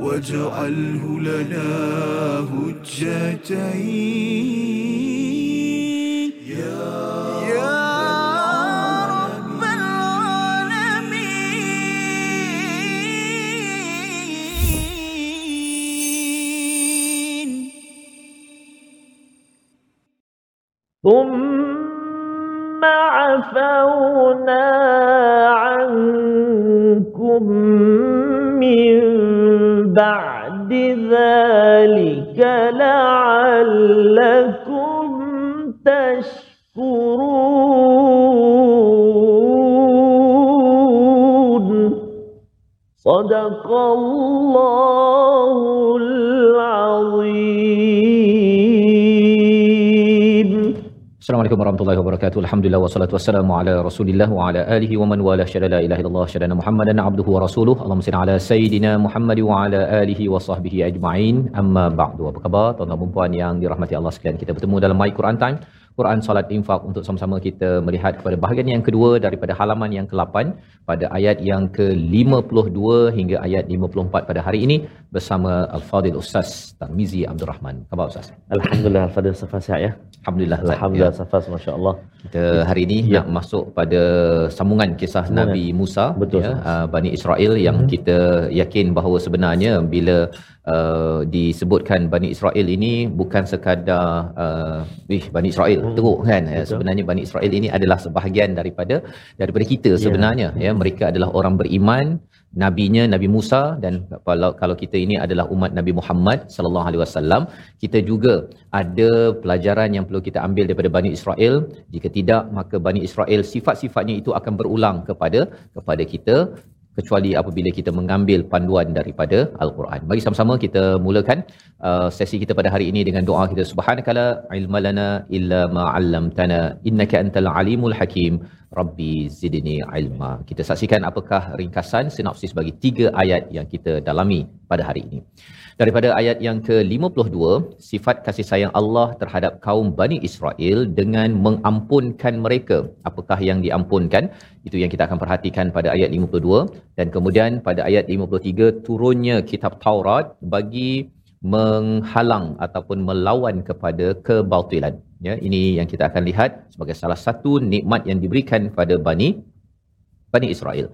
واجعله لنا هجتين. يا رب العالمين. ثم عفونا عنكم من بعد ذلك لعلكم تشكرون. صدق الله Assalamualaikum warahmatullahi wabarakatuh. Alhamdulillah wassalatu wassalamu ala Rasulillah wa ala alihi wa man wala syada la ilaha illallah syada Muhammadan abduhu wa rasuluh. Allahumma salli ala sayidina Muhammad wa ala alihi wa sahbihi ajma'in. Amma ba'du. Apa khabar tuan-tuan dan puan yang dirahmati Allah sekalian? Kita bertemu dalam My Quran Time. Quran Salat Infak untuk sama-sama kita melihat kepada bahagian yang kedua daripada halaman yang ke-8 pada ayat yang ke-52 hingga ayat 54 pada hari ini bersama Al-Fadil Ustaz Tarmizi Abdul Rahman. Khabar Ustaz? Alhamdulillah Al-Fadhil Safa sihat ya. Alhamdulillah. Alhamdulillah Safa masya-Allah. Kita hari ini Ya. nak masuk pada sambungan kisah Sambungan. Nabi Musa Betul, ya uh, Bani Israel yang Mhm. kita yakin bahawa sebenarnya bila uh, disebutkan Bani Israel ini bukan sekadar uh, wih Bani Israel Mhm. teruk kan ya, Betul. sebenarnya Bani Israel ini adalah sebahagian daripada daripada kita Ya. sebenarnya ya mereka adalah orang beriman nabinya Nabi Musa dan kalau kalau kita ini adalah umat Nabi Muhammad sallallahu alaihi wasallam kita juga ada pelajaran yang perlu kita ambil daripada Bani Israel. Jika tidak maka Bani Israel sifat-sifatnya itu akan berulang kepada kepada kita kecuali apabila kita mengambil panduan daripada al-Quran. Mari sama-sama kita mulakan uh, sesi kita pada hari ini dengan doa kita subhanakala ilmalana illa ma 'allamtana innaka antal alimul hakim rabbi zidni ilma. Kita saksikan apakah ringkasan sinopsis bagi tiga ayat yang kita dalami pada hari ini. Daripada ayat yang ke-52, sifat kasih sayang Allah terhadap kaum Bani Israel dengan mengampunkan mereka. Apakah yang diampunkan? Itu yang kita akan perhatikan pada ayat 52 dan kemudian pada ayat 53 turunnya kitab Taurat bagi menghalang ataupun melawan kepada kebatilan. Ya, ini yang kita akan lihat sebagai salah satu nikmat yang diberikan pada Bani Bani Israel.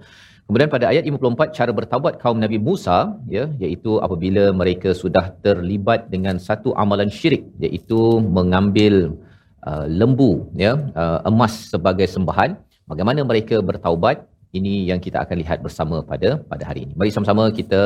Kemudian pada ayat 54 cara bertaubat kaum Nabi Musa ya iaitu apabila mereka sudah terlibat dengan satu amalan syirik iaitu mengambil uh, lembu ya uh, emas sebagai sembahan bagaimana mereka bertaubat ini yang kita akan lihat bersama pada pada hari ini. Mari sama-sama kita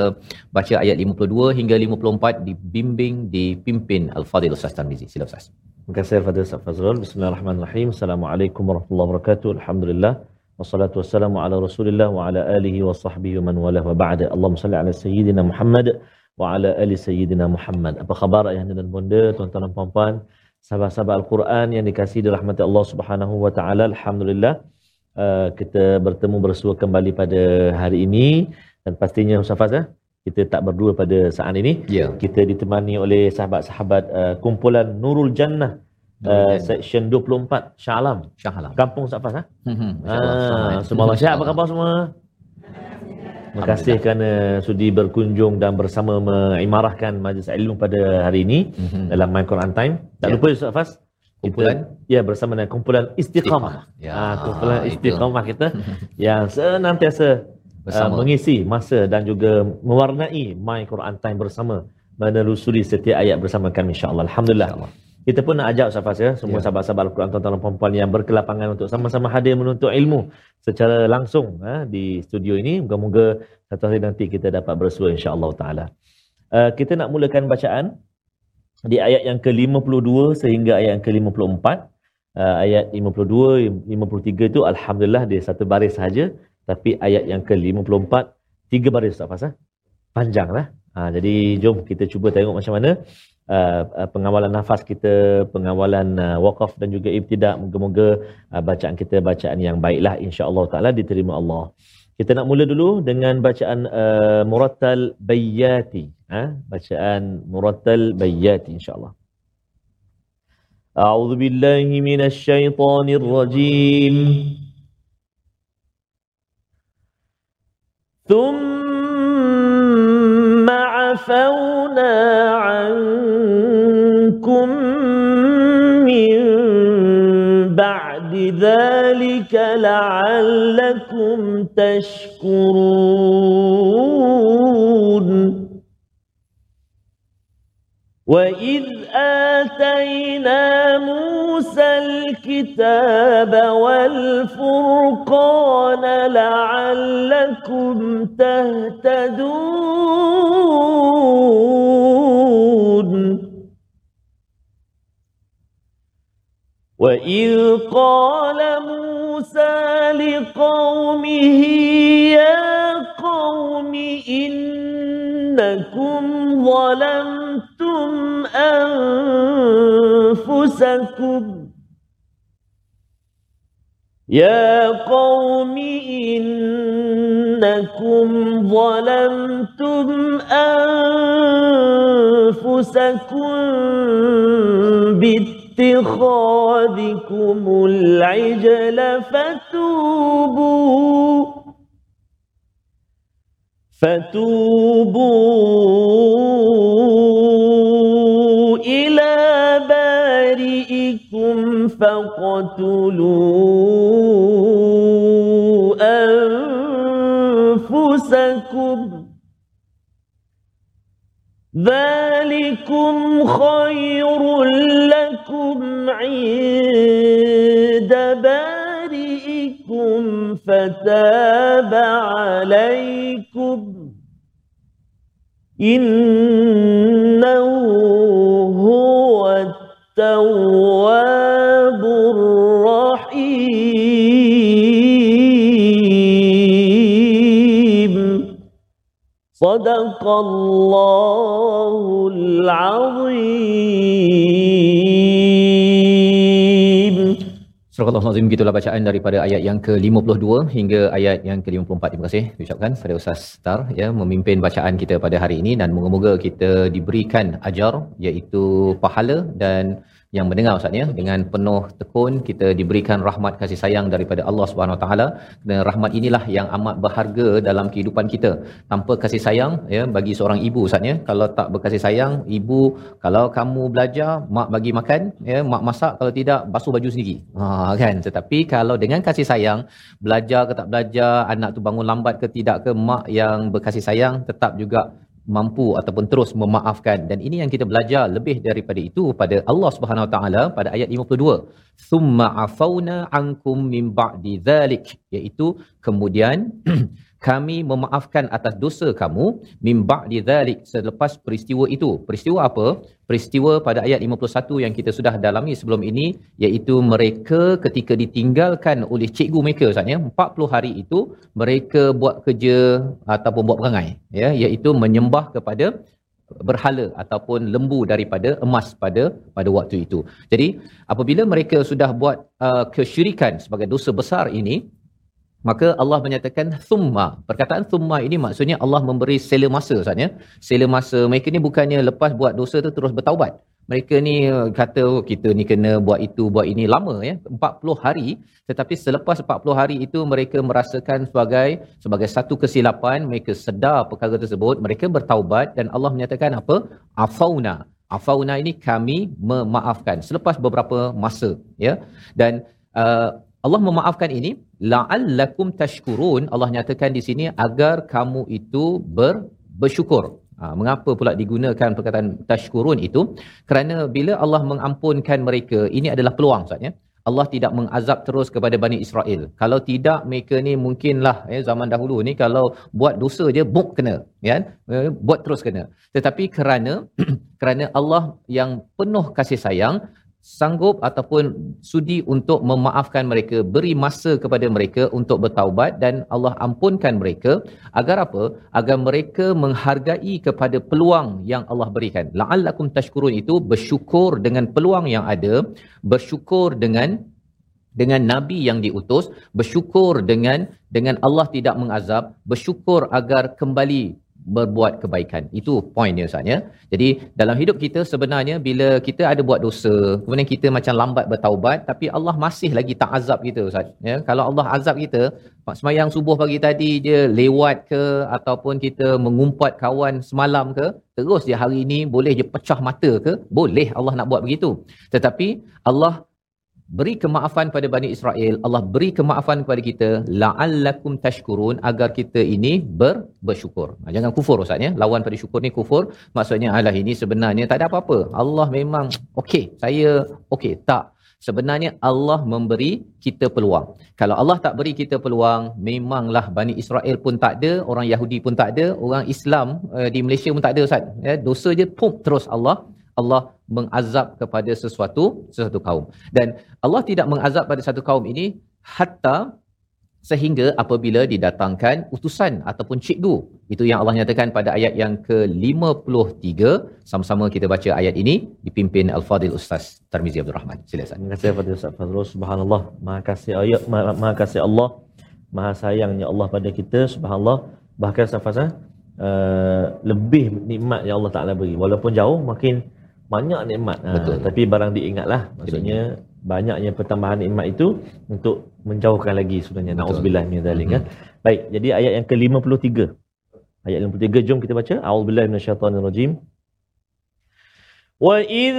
baca ayat 52 hingga 54 dibimbing dipimpin Al-Fadil Ustaz Tarmizi. Sila Ustaz. Terima kasih Al-Fadhil Safa Fazrul. Bismillahirrahmanirrahim. Assalamualaikum warahmatullahi wabarakatuh. Alhamdulillah. Wassalatu wassalamu ala Rasulillah wa ala alihi wa sahbihi wa man walah wa ba'da. Allahumma salli ala sayyidina Muhammad wa ala ali sayyidina Muhammad. Apa khabar ayah dan bunda, tuan-tuan dan puan-puan, sahabat-sahabat Al-Quran yang dikasihi dirahmati Allah Subhanahu wa taala. Alhamdulillah. Uh, kita bertemu bersua kembali pada hari ini dan pastinya Ustaz Faz eh, kita tak berdua pada saat ini Ya. kita ditemani oleh sahabat-sahabat uh, kumpulan Nurul Jannah uh, section 24 Shah Alam Syah Alam. kampung Safas ha? Hmm. Ah, semua Allah sihat apa khabar semua Terima kasih kerana sudi berkunjung dan bersama mengimarahkan majlis ilmu pada hari ini Mhm. dalam My Quran Time. Tak Ya. lupa Ustaz Fas, Kumpulan? kita, ya bersama dengan kumpulan Istiqamah. Ya, Ah, kumpulan. Istiqamah kita yang senantiasa Bersama. bersama. Uh, mengisi masa dan juga mewarnai My Quran Time bersama menelusuri setiap ayat bersama kami insya-Allah. Alhamdulillah. InsyaAllah. Kita pun nak ajak Ustaz Fas ya, semua Ya. sahabat-sahabat Al-Quran tuan-tuan dan puan-puan yang berkelapangan untuk sama-sama hadir menuntut ilmu secara langsung ha, di studio ini. Moga-moga satu hari nanti kita dapat bersua insya-Allah taala. Uh, kita nak mulakan bacaan di ayat yang ke-52 sehingga ayat yang ke-54. Uh, ayat 52 53 itu alhamdulillah dia satu baris sahaja tapi ayat yang ke-54 tiga baris Ustaz Fas ha? panjanglah. Ha, jadi jom kita cuba tengok macam mana uh, uh, pengawalan nafas kita, pengawalan uh, waqaf dan juga ibtidak. Moga-moga uh, bacaan kita bacaan yang baiklah insya-Allah taala diterima Allah. Kita nak mula dulu dengan bacaan uh, Murattal Bayyati. Ha? Bacaan Murattal Bayyati insya-Allah. أعوذ بالله من الشيطان الرجيم ثم عفونا عفونا عنكم من بعد ذلك لعلكم تشكرون. وإذ آتينا موسى الكتاب والفرقان لعلكم تهتدون. وإذ قال موسى لقومه يا قوم إنكم ظلمتم أنفسكم يا قوم إنكم ظلمتم أنفسكم باتخاذكم العجل فتوبوا. فتوبوا إلى بارئكم فاقتلوا. ذلكم خير لكم عند بارئكم فتاب عليكم إنه هو التواب صدق الله العظيم Surah Al-Azim gitulah bacaan daripada ayat yang ke-52 hingga ayat yang ke-54. Terima kasih ucapkan pada Ustaz Tar ya memimpin bacaan kita pada hari ini dan moga-moga kita diberikan ajar iaitu pahala dan yang mendengar Ustaz ya. Dengan penuh tekun kita diberikan rahmat kasih sayang daripada Allah Subhanahu Wa Taala. Dan rahmat inilah yang amat berharga dalam kehidupan kita. Tanpa kasih sayang ya bagi seorang ibu Ustaz ya. Kalau tak berkasih sayang ibu kalau kamu belajar mak bagi makan ya mak masak kalau tidak basuh baju sendiri. Ha kan? Tetapi kalau dengan kasih sayang belajar ke tak belajar anak tu bangun lambat ke tidak ke mak yang berkasih sayang tetap juga mampu ataupun terus memaafkan. Dan ini yang kita belajar lebih daripada itu pada Allah Subhanahu Wa Taala pada ayat 52 summa afauna ankum min ba'di dzalik iaitu kemudian kami memaafkan atas dosa kamu min ba'di dzalik selepas peristiwa itu peristiwa apa peristiwa pada ayat 51 yang kita sudah dalami sebelum ini iaitu mereka ketika ditinggalkan oleh cikgu mereka Ustaz ya 40 hari itu mereka buat kerja ataupun buat perangai ya iaitu menyembah kepada berhala ataupun lembu daripada emas pada pada waktu itu. Jadi apabila mereka sudah buat uh, kesyirikan sebagai dosa besar ini maka Allah menyatakan thumma. Perkataan thumma ini maksudnya Allah memberi sela masa Ustaz ya. Sela masa mereka ni bukannya lepas buat dosa tu terus bertaubat. Mereka ni uh, kata oh, kita ni kena buat itu buat ini lama ya 40 hari tetapi selepas 40 hari itu mereka merasakan sebagai sebagai satu kesilapan mereka sedar perkara tersebut mereka bertaubat dan Allah menyatakan apa afauna afauna ini kami memaafkan selepas beberapa masa ya dan uh, Allah memaafkan ini la'allakum tashkurun Allah nyatakan di sini agar kamu itu ber, bersyukur Ha, mengapa pula digunakan perkataan tashkurun itu? Kerana bila Allah mengampunkan mereka, ini adalah peluang Ustaz ya. Allah tidak mengazab terus kepada Bani Israel. Kalau tidak, mereka ni mungkinlah ya, zaman dahulu ni kalau buat dosa je, buk kena. Ya? Eh, buat terus kena. Tetapi kerana kerana Allah yang penuh kasih sayang, sanggup ataupun sudi untuk memaafkan mereka, beri masa kepada mereka untuk bertaubat dan Allah ampunkan mereka agar apa? Agar mereka menghargai kepada peluang yang Allah berikan. La'allakum tashkurun itu bersyukur dengan peluang yang ada, bersyukur dengan dengan nabi yang diutus, bersyukur dengan dengan Allah tidak mengazab, bersyukur agar kembali berbuat kebaikan. Itu poinnya Ustaz ya. Jadi dalam hidup kita sebenarnya bila kita ada buat dosa, kemudian kita macam lambat bertaubat tapi Allah masih lagi tak azab kita Ustaz. Ya, kalau Allah azab kita, semayang subuh pagi tadi dia lewat ke ataupun kita mengumpat kawan semalam ke, terus dia hari ini boleh je pecah mata ke? Boleh Allah nak buat begitu. Tetapi Allah beri kemaafan pada Bani Israel, Allah beri kemaafan kepada kita la'allakum tashkurun agar kita ini ber, bersyukur. Jangan kufur Ustaz ya. Lawan pada syukur ni kufur. Maksudnya alah ini sebenarnya tak ada apa-apa. Allah memang okey, saya okey. Tak. Sebenarnya Allah memberi kita peluang. Kalau Allah tak beri kita peluang, memanglah Bani Israel pun tak ada, orang Yahudi pun tak ada, orang Islam uh, di Malaysia pun tak ada Ustaz. Ya, dosa je pum terus Allah Allah mengazab kepada sesuatu sesuatu kaum. Dan Allah tidak mengazab pada satu kaum ini hatta sehingga apabila didatangkan utusan ataupun cikgu. Itu yang Allah nyatakan pada ayat yang ke-53. Sama-sama kita baca ayat ini dipimpin Al-Fadil Ustaz Tarmizi Abdul Rahman. Silakan. Terima kasih kepada Ustaz Fazrul. Subhanallah. Maha kasih ayat, maha, maha kasih Allah. Maha sayangnya Allah pada kita. Subhanallah. Bahkan Ustaz Fazrul, uh, lebih nikmat yang Allah Ta'ala beri. Walaupun jauh, makin banyak nikmat. Ha, Betul. tapi barang diingatlah. Maksudnya banyaknya pertambahan nikmat itu untuk menjauhkan lagi sebenarnya. Nauzubillah min zalik kan. Baik, jadi ayat yang ke-53. Ayat 53 jom kita baca. A'udzubillahi minasyaitonirrajim. وَإِذْ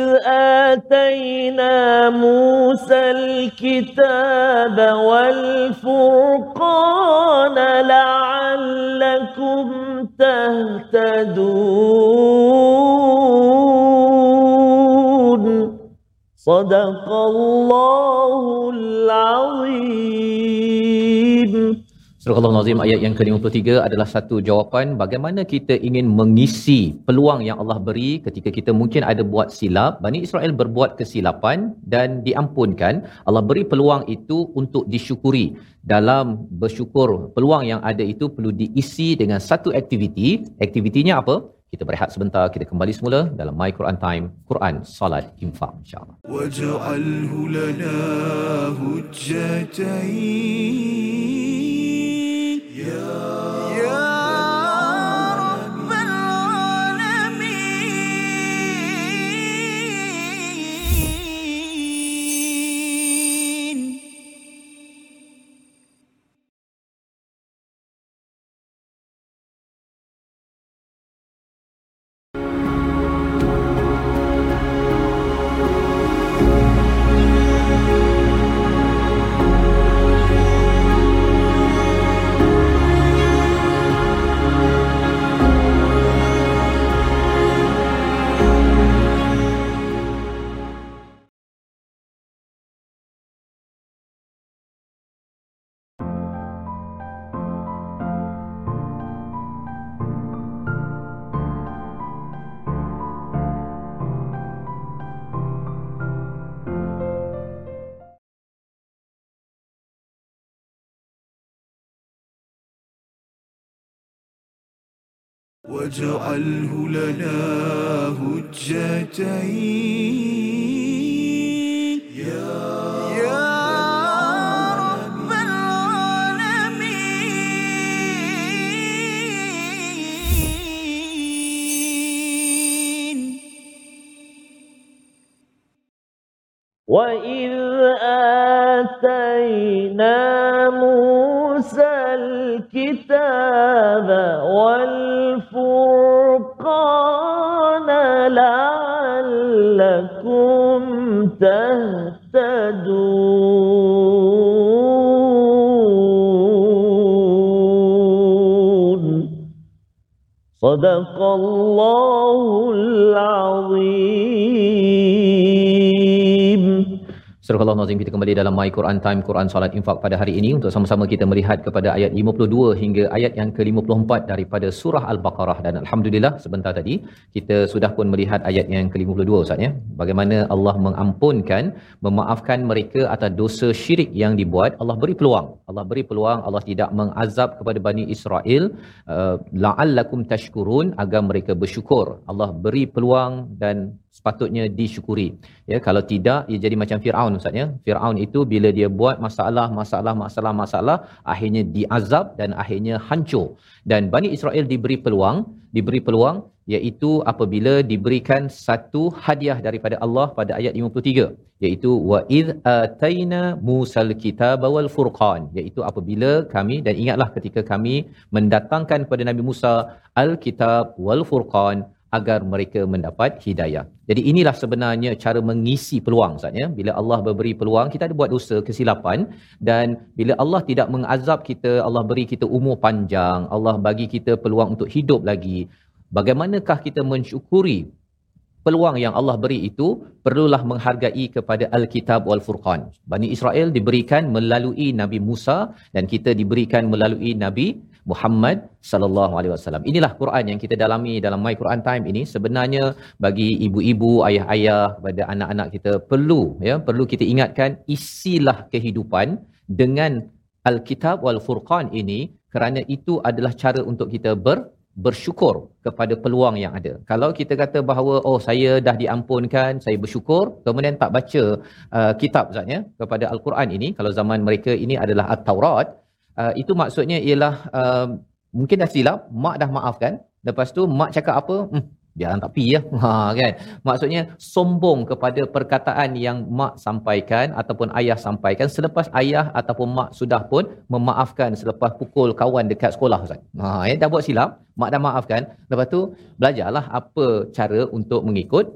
آتَيْنَا مُوسَى الْكِتَابَ وَالْفُرْقَانَ لَعَلَّكُمْ تَهْتَدُونَ صدق الله العظيم Surah Al-Nazim ayat yang ke-53 adalah satu jawapan bagaimana kita ingin mengisi peluang yang Allah beri ketika kita mungkin ada buat silap. Bani Israel berbuat kesilapan dan diampunkan. Allah beri peluang itu untuk disyukuri. Dalam bersyukur, peluang yang ada itu perlu diisi dengan satu aktiviti. Aktivitinya apa? Kita berehat sebentar, kita kembali semula dalam My Quran Time, Quran Salat Infaq insya-Allah. واجعله لنا هجتين. يا يا رب العالمين. وَإِذْ تَهْتَدُونَ صدق الله العظيم Allah kita kembali dalam My Quran Time Quran Salat Infak pada hari ini. Untuk sama-sama kita melihat kepada ayat 52 hingga ayat yang ke-54 daripada surah Al-Baqarah. Dan alhamdulillah sebentar tadi kita sudah pun melihat ayat yang ke-52 Ustaz ya. Bagaimana Allah mengampunkan memaafkan mereka atas dosa syirik yang dibuat. Allah beri peluang. Allah beri peluang. Allah tidak mengazab kepada Bani Israel. Uh, la'allakum tashkurun agar mereka bersyukur. Allah beri peluang dan sepatutnya disyukuri. Ya, kalau tidak ia jadi macam Firaun Ustaz ya. Firaun itu bila dia buat masalah, masalah, masalah, masalah, akhirnya diazab dan akhirnya hancur. Dan Bani Israel diberi peluang, diberi peluang iaitu apabila diberikan satu hadiah daripada Allah pada ayat 53 iaitu wa id ataina musal kitaba wal furqan iaitu apabila kami dan ingatlah ketika kami mendatangkan kepada Nabi Musa al-kitab wal furqan agar mereka mendapat hidayah. Jadi inilah sebenarnya cara mengisi peluang Ustaz ya. Bila Allah memberi peluang, kita ada buat dosa kesilapan dan bila Allah tidak mengazab kita, Allah beri kita umur panjang, Allah bagi kita peluang untuk hidup lagi. Bagaimanakah kita mensyukuri peluang yang Allah beri itu perlulah menghargai kepada Al-Kitab wal Furqan. Bani Israel diberikan melalui Nabi Musa dan kita diberikan melalui Nabi Muhammad sallallahu alaihi wasallam. Inilah Quran yang kita dalami dalam My Quran Time ini sebenarnya bagi ibu-ibu, ayah-ayah pada anak-anak kita perlu ya, perlu kita ingatkan isilah kehidupan dengan Al-Kitab wal Furqan ini kerana itu adalah cara untuk kita ber bersyukur kepada peluang yang ada. Kalau kita kata bahawa oh saya dah diampunkan, saya bersyukur, kemudian tak baca uh, kitab zatnya kepada al-Quran ini, kalau zaman mereka ini adalah at-Taurat, uh, itu maksudnya ialah uh, mungkin dah silap, mak dah maafkan, lepas tu mak cakap apa? Hmm, dia tak pi ya. Ha kan. Maksudnya sombong kepada perkataan yang mak sampaikan ataupun ayah sampaikan selepas ayah ataupun mak sudah pun memaafkan selepas pukul kawan dekat sekolah Ustaz. Ha ya dah buat silap, mak dah maafkan. Lepas tu belajarlah apa cara untuk mengikut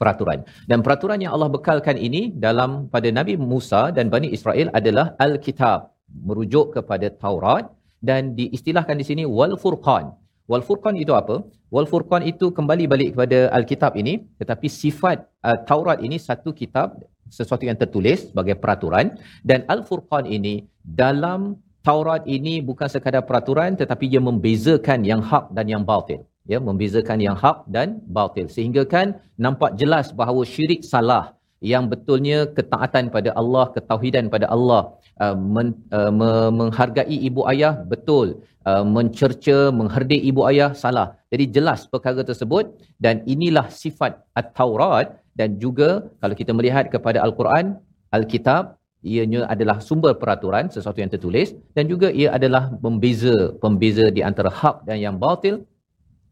peraturan. Dan peraturan yang Allah bekalkan ini dalam pada Nabi Musa dan Bani Israel adalah Al-Kitab merujuk kepada Taurat dan diistilahkan di sini wal Furqan. Wal Furqan itu apa? Wal Furqan itu kembali balik kepada Alkitab ini tetapi sifat uh, Taurat ini satu kitab sesuatu yang tertulis sebagai peraturan dan Al Furqan ini dalam Taurat ini bukan sekadar peraturan tetapi ia membezakan yang hak dan yang batil ya membezakan yang hak dan batil sehingga kan nampak jelas bahawa syirik salah yang betulnya ketaatan pada Allah ketauhidan pada Allah uh, men, uh, me- menghargai ibu ayah betul. Uh, mencerca mengherdik ibu ayah salah. Jadi jelas perkara tersebut dan inilah sifat at-Taurat dan juga kalau kita melihat kepada al-Quran al-Kitab ianya adalah sumber peraturan sesuatu yang tertulis dan juga ia adalah membeza pembeza di antara hak dan yang batil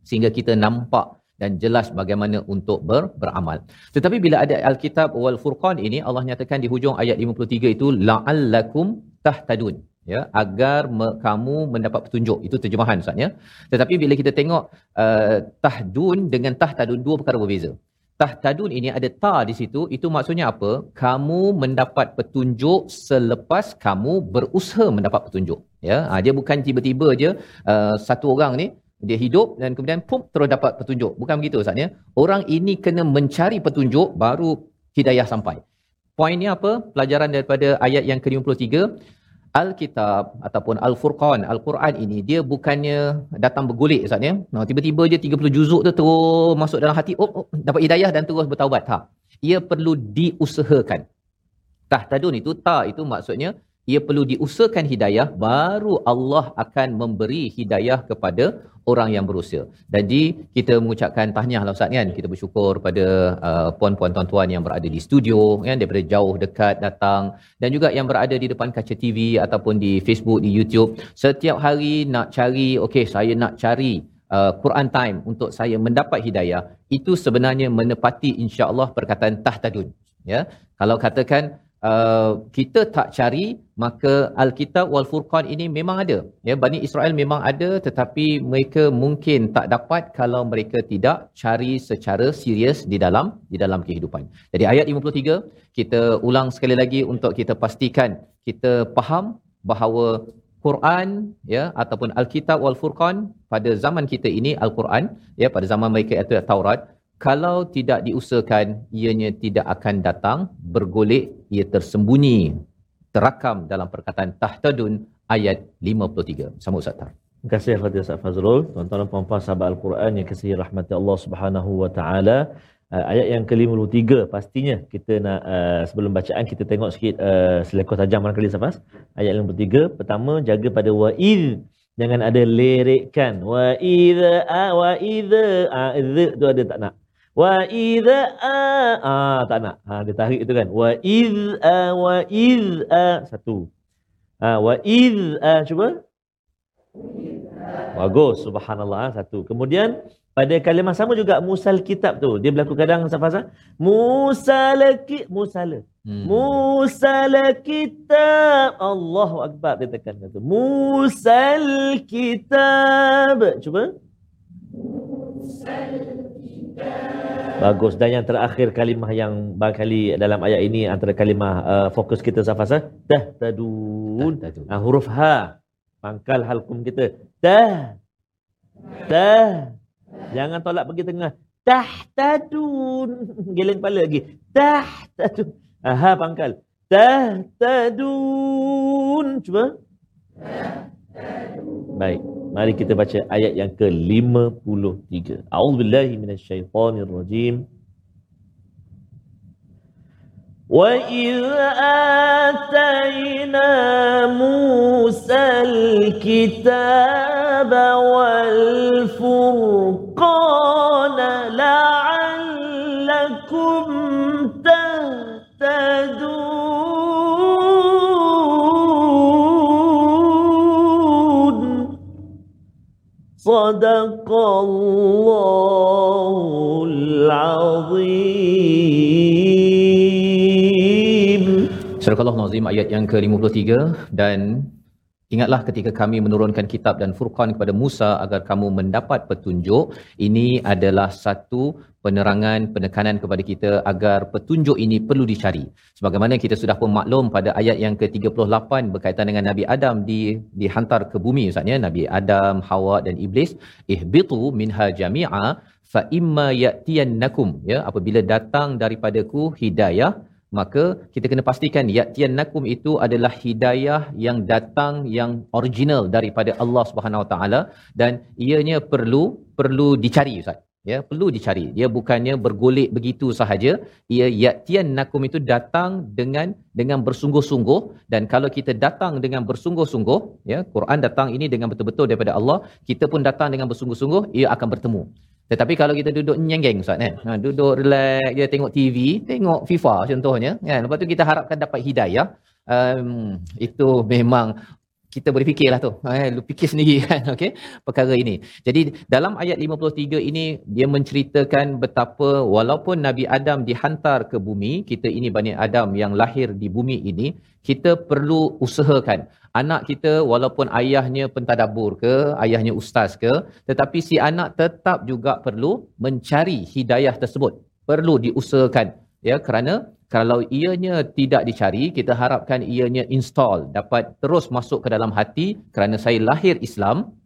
sehingga kita nampak dan jelas bagaimana untuk ber, beramal. Tetapi bila ada Alkitab wal Furqan ini Allah nyatakan di hujung ayat 53 itu la'allakum tahtadun. Ya agar me- kamu mendapat petunjuk. Itu terjemahan Ustaz ya. Tetapi bila kita tengok uh, tahdun dengan tahtadun dua perkara berbeza. Tahtadun ini ada ta di situ itu maksudnya apa? Kamu mendapat petunjuk selepas kamu berusaha mendapat petunjuk. Ya ha, dia bukan tiba-tiba je uh, satu orang ni dia hidup dan kemudian pum terus dapat petunjuk. Bukan begitu Ustaz ya. Orang ini kena mencari petunjuk baru hidayah sampai. Poinnya apa? Pelajaran daripada ayat yang ke-53 Alkitab ataupun Al-Furqan, Al-Quran ini dia bukannya datang bergolek Ustaz ya. Nah, tiba-tiba je 30 juzuk tu terus masuk dalam hati, oh, oh dapat hidayah dan terus bertaubat. Tak. Ia perlu diusahakan. Tahtadun itu ta itu maksudnya ia perlu diusahakan hidayah baru Allah akan memberi hidayah kepada orang yang berusia. Jadi kita mengucapkan tahniah lah Ustaz kan. Kita bersyukur pada uh, puan-puan tuan-tuan yang berada di studio kan daripada jauh dekat datang dan juga yang berada di depan kaca TV ataupun di Facebook di YouTube setiap hari nak cari okey saya nak cari uh, Quran time untuk saya mendapat hidayah itu sebenarnya menepati insya-Allah perkataan tahtadun ya. Kalau katakan uh, kita tak cari maka Alkitab wal Furqan ini memang ada ya Bani Israel memang ada tetapi mereka mungkin tak dapat kalau mereka tidak cari secara serius di dalam di dalam kehidupan. Jadi ayat 53 kita ulang sekali lagi untuk kita pastikan kita faham bahawa Quran ya ataupun Alkitab wal Furqan pada zaman kita ini Al-Quran ya pada zaman mereka itu Taurat kalau tidak diusahakan ianya tidak akan datang bergolek ia tersembunyi terakam dalam perkataan tahtadun ayat 53 sama Ustaz. Terima kasih kepada Ustaz Fazrul, tuan-tuan dan puan-puan sahabat Al-Quran yang kasihi rahmati Allah Subhanahu wa taala. Uh, ayat yang ke-53 pastinya kita nak uh, sebelum bacaan kita tengok sikit uh, selekoh tajam barangkali Safas. Ayat 53 pertama jaga pada wa'id jangan ada lerikkan wa idza wa idza tu ada tak nak Wa idza a ah tak nak. Ha dia tarik itu kan. Wa iz a wa iz a satu. Ha wa iz a cuba. Bagus subhanallah ha, satu. Kemudian pada kalimah sama juga musal kitab tu. Dia berlaku kadang Safasa. Musal ki musal. Hmm. Musal kitab. Allahu akbar dia tekan tu. Musal kitab. Cuba. Bagus. Dan yang terakhir kalimah yang barangkali dalam ayat ini antara kalimah uh, fokus kita Safasa dah tadun. Ha, huruf ha. Pangkal halkum kita. Dah dah jangan tolak pergi tengah. Tahtadun. Geleng kepala lagi. Tahtadun. Ha, ha pangkal. Tahtadun. Cuba baik mari kita baca ayat yang ke-53 a'udzubillahi minasyaitonirrajim وَإِذْ آتَيْنَا مُوسَى الْكِتَابَ وَالْفُرْقَانَ صدق الله العظيم Surah Al-Nazim ayat yang ke-53 dan Ingatlah ketika kami menurunkan kitab dan furqan kepada Musa agar kamu mendapat petunjuk. Ini adalah satu penerangan, penekanan kepada kita agar petunjuk ini perlu dicari. Sebagaimana kita sudah pun maklum pada ayat yang ke-38 berkaitan dengan Nabi Adam di dihantar ke bumi Ustaz ya. Nabi Adam, Hawa dan Iblis. Ihbitu minha jami'a fa imma ya'tiyannakum ya apabila datang daripadaku hidayah maka kita kena pastikan ya'tiyan nakum itu adalah hidayah yang datang yang original daripada Allah Subhanahu Wa Taala dan ianya perlu perlu dicari ustaz. Ya perlu dicari. Dia bukannya bergolek begitu sahaja. Ia ya'tiyan nakum itu datang dengan dengan bersungguh-sungguh dan kalau kita datang dengan bersungguh-sungguh ya Quran datang ini dengan betul-betul daripada Allah kita pun datang dengan bersungguh-sungguh ia akan bertemu tetapi kalau kita duduk nyenggeng Ustaz kan, ha, duduk relax dia tengok TV, tengok FIFA contohnya, kan. Lepas tu kita harapkan dapat hidayah, um, itu memang kita boleh fikirlah tu. Eh, lu fikir sendiri kan, okey, perkara ini. Jadi dalam ayat 53 ini dia menceritakan betapa walaupun Nabi Adam dihantar ke bumi, kita ini Bani Adam yang lahir di bumi ini, kita perlu usahakan anak kita walaupun ayahnya pentadabur ke, ayahnya ustaz ke, tetapi si anak tetap juga perlu mencari hidayah tersebut. Perlu diusahakan ya kerana kalau ianya tidak dicari kita harapkan ianya install dapat terus masuk ke dalam hati kerana saya lahir Islam.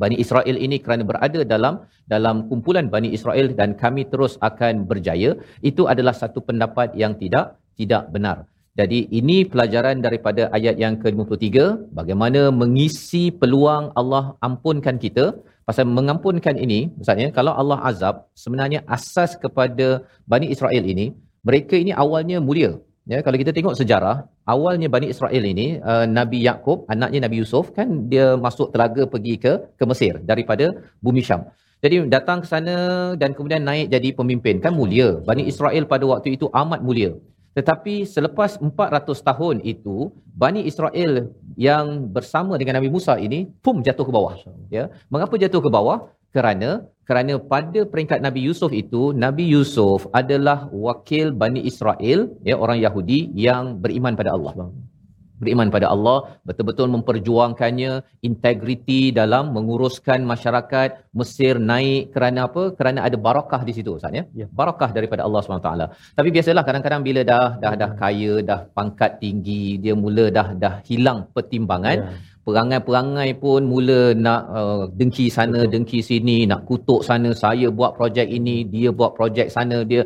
Bani Israel ini kerana berada dalam dalam kumpulan Bani Israel dan kami terus akan berjaya. Itu adalah satu pendapat yang tidak tidak benar. Jadi ini pelajaran daripada ayat yang ke-53 bagaimana mengisi peluang Allah ampunkan kita. Pasal mengampunkan ini maksudnya kalau Allah azab sebenarnya asas kepada Bani Israel ini mereka ini awalnya mulia. Ya, kalau kita tengok sejarah, awalnya Bani Israel ini, uh, Nabi Yakub, anaknya Nabi Yusuf, kan dia masuk telaga pergi ke ke Mesir daripada bumi Syam. Jadi datang ke sana dan kemudian naik jadi pemimpin. Kan mulia. Bani Israel pada waktu itu amat mulia. Tetapi selepas 400 tahun itu, Bani Israel yang bersama dengan Nabi Musa ini, pum jatuh ke bawah. Ya, Mengapa jatuh ke bawah? Kerana kerana pada peringkat Nabi Yusuf itu Nabi Yusuf adalah wakil Bani Israel ya orang Yahudi yang beriman pada Allah beriman pada Allah betul-betul memperjuangkannya integriti dalam menguruskan masyarakat Mesir naik kerana apa kerana ada barakah di situ Ustaz ya Ya. barakah daripada Allah SWT tapi biasalah kadang-kadang bila dah dah dah kaya dah pangkat tinggi dia mula dah dah hilang pertimbangan Ya. Perangai-perangai pun mula nak uh, dengki sana Betul. dengki sini nak kutuk sana saya buat projek ini dia buat projek sana dia.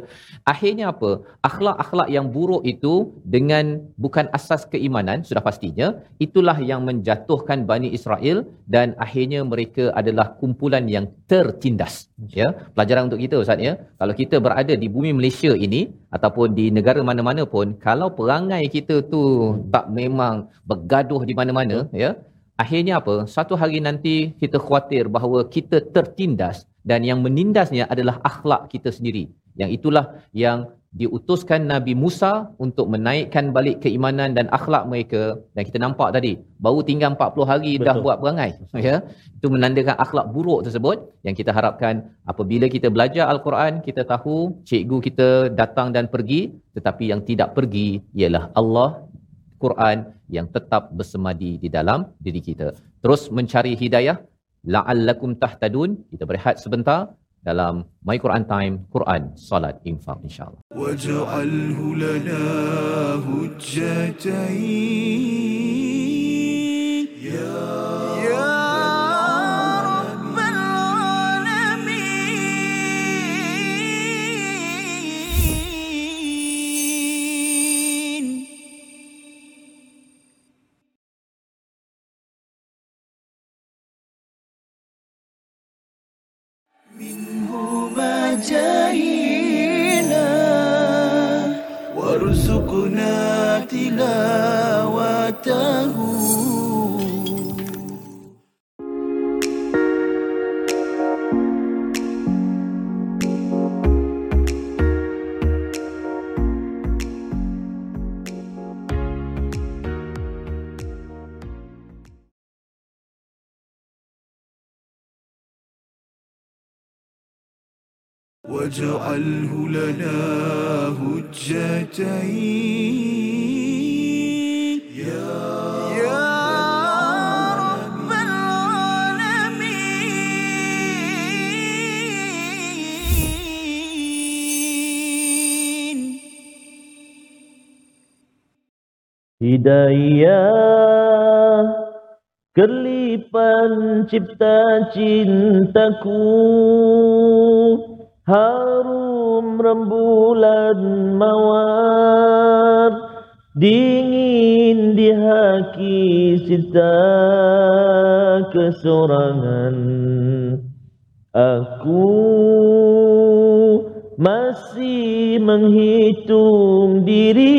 Akhirnya apa? Akhlak-akhlak yang buruk itu dengan bukan asas keimanan sudah pastinya itulah yang menjatuhkan Bani Israel dan akhirnya mereka adalah kumpulan yang tertindas. Ya pelajaran untuk kita ustaz ya. Kalau kita berada di bumi Malaysia ini ataupun di negara mana-mana pun kalau perangai kita tu tak memang bergaduh di mana-mana ya akhirnya apa satu hari nanti kita khawatir bahawa kita tertindas dan yang menindasnya adalah akhlak kita sendiri. Yang itulah yang diutuskan Nabi Musa untuk menaikkan balik keimanan dan akhlak mereka dan kita nampak tadi baru tinggal 40 hari Betul. dah buat perangai ya itu menandakan akhlak buruk tersebut yang kita harapkan apabila kita belajar al-Quran kita tahu cikgu kita datang dan pergi tetapi yang tidak pergi ialah Allah Quran yang tetap bersemadi di dalam diri kita. Terus mencari hidayah la'allakum tahtadun. Kita berehat sebentar dalam My Quran Time Quran Salat Infak insyaallah. Waj'alhu lana hujjatain ya واجعله لنا هجتين يا رب العالمين Hidayah Kelipan cipta cintaku Harum rembulan mawar Dingin di haki cinta kesorangan. Aku masih menghitung diri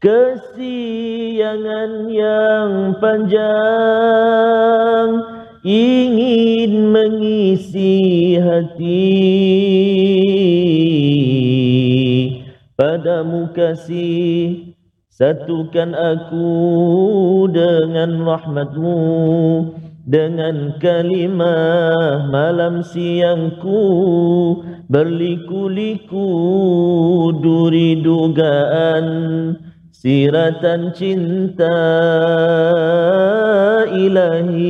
Kesiangan yang panjang mengisi hati Padamu kasih Satukan aku dengan rahmatmu Dengan kalimah malam siangku. Berliku-liku duri dugaan Siratan cinta ilahi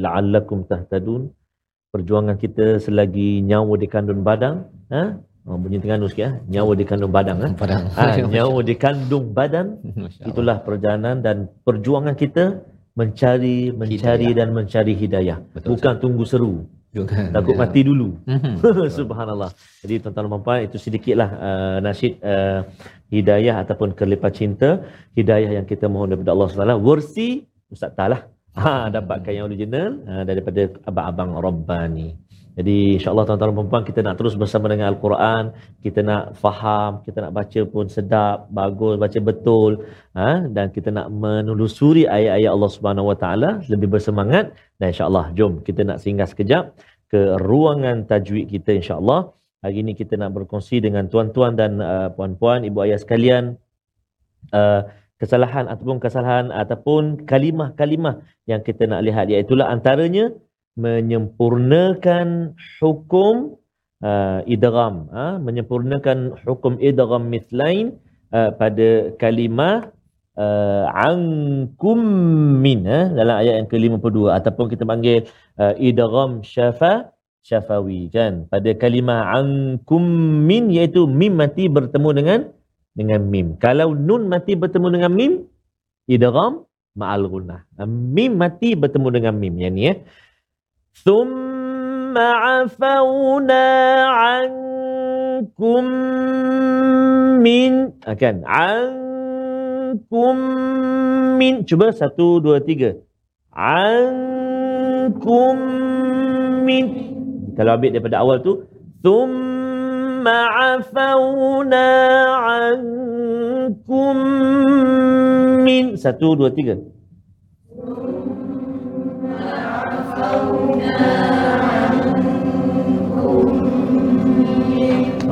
La'allakum tahtadun Perjuangan kita selagi nyawa dikandung badang ha? Oh, bunyi Terengganu sikit ya. Nyawa dikandung badang ha? Padang. ha, Nyawa dikandung badan Itulah perjalanan dan perjuangan kita mencari mencari Hidayah. dan mencari hidayah. Betul, Bukan tunggu seru. Bukan. Takut mati dulu. Mhm. Subhanallah. Jadi tuan-tuan dan puan itu sedikitlah uh, nasyid uh, hidayah ataupun kelipat cinta, hidayah yang kita mohon daripada Allah SWT. Versi Ustaz Talah. Ha dapatkan yang original uh, daripada abang-abang Rabbani. Jadi insya-Allah tuan-tuan dan puan kita nak terus bersama dengan Al-Quran, kita nak faham, kita nak baca pun sedap, bagus, baca betul, ha? dan kita nak menelusuri ayat-ayat Allah Subhanahu Taala lebih bersemangat dan insya-Allah jom kita nak singgah sekejap ke ruangan tajwid kita insya-Allah. Hari ini kita nak berkongsi dengan tuan-tuan dan uh, puan-puan, ibu ayah sekalian uh, kesalahan ataupun kesalahan ataupun kalimah-kalimah yang kita nak lihat iaitu antaranya menyempurnakan hukum uh, idgham uh, menyempurnakan hukum idgham mithlain uh, pada kalimah uh, ankum min uh, dalam ayat yang ke-52. Ataupun kita panggil uh, idgham syafa syafawi kan? Pada kalimah ankum min iaitu mim mati bertemu dengan dengan mim. Kalau nun mati bertemu dengan mim idgham ma'al gunnah Uh, mim mati bertemu dengan mim. Yang ni ya ثم عفونا عنكم من akan عنكم من cuba satu dua tiga عنكم من kalau ambil daripada awal tu ثم عفونا عنكم من satu dua tiga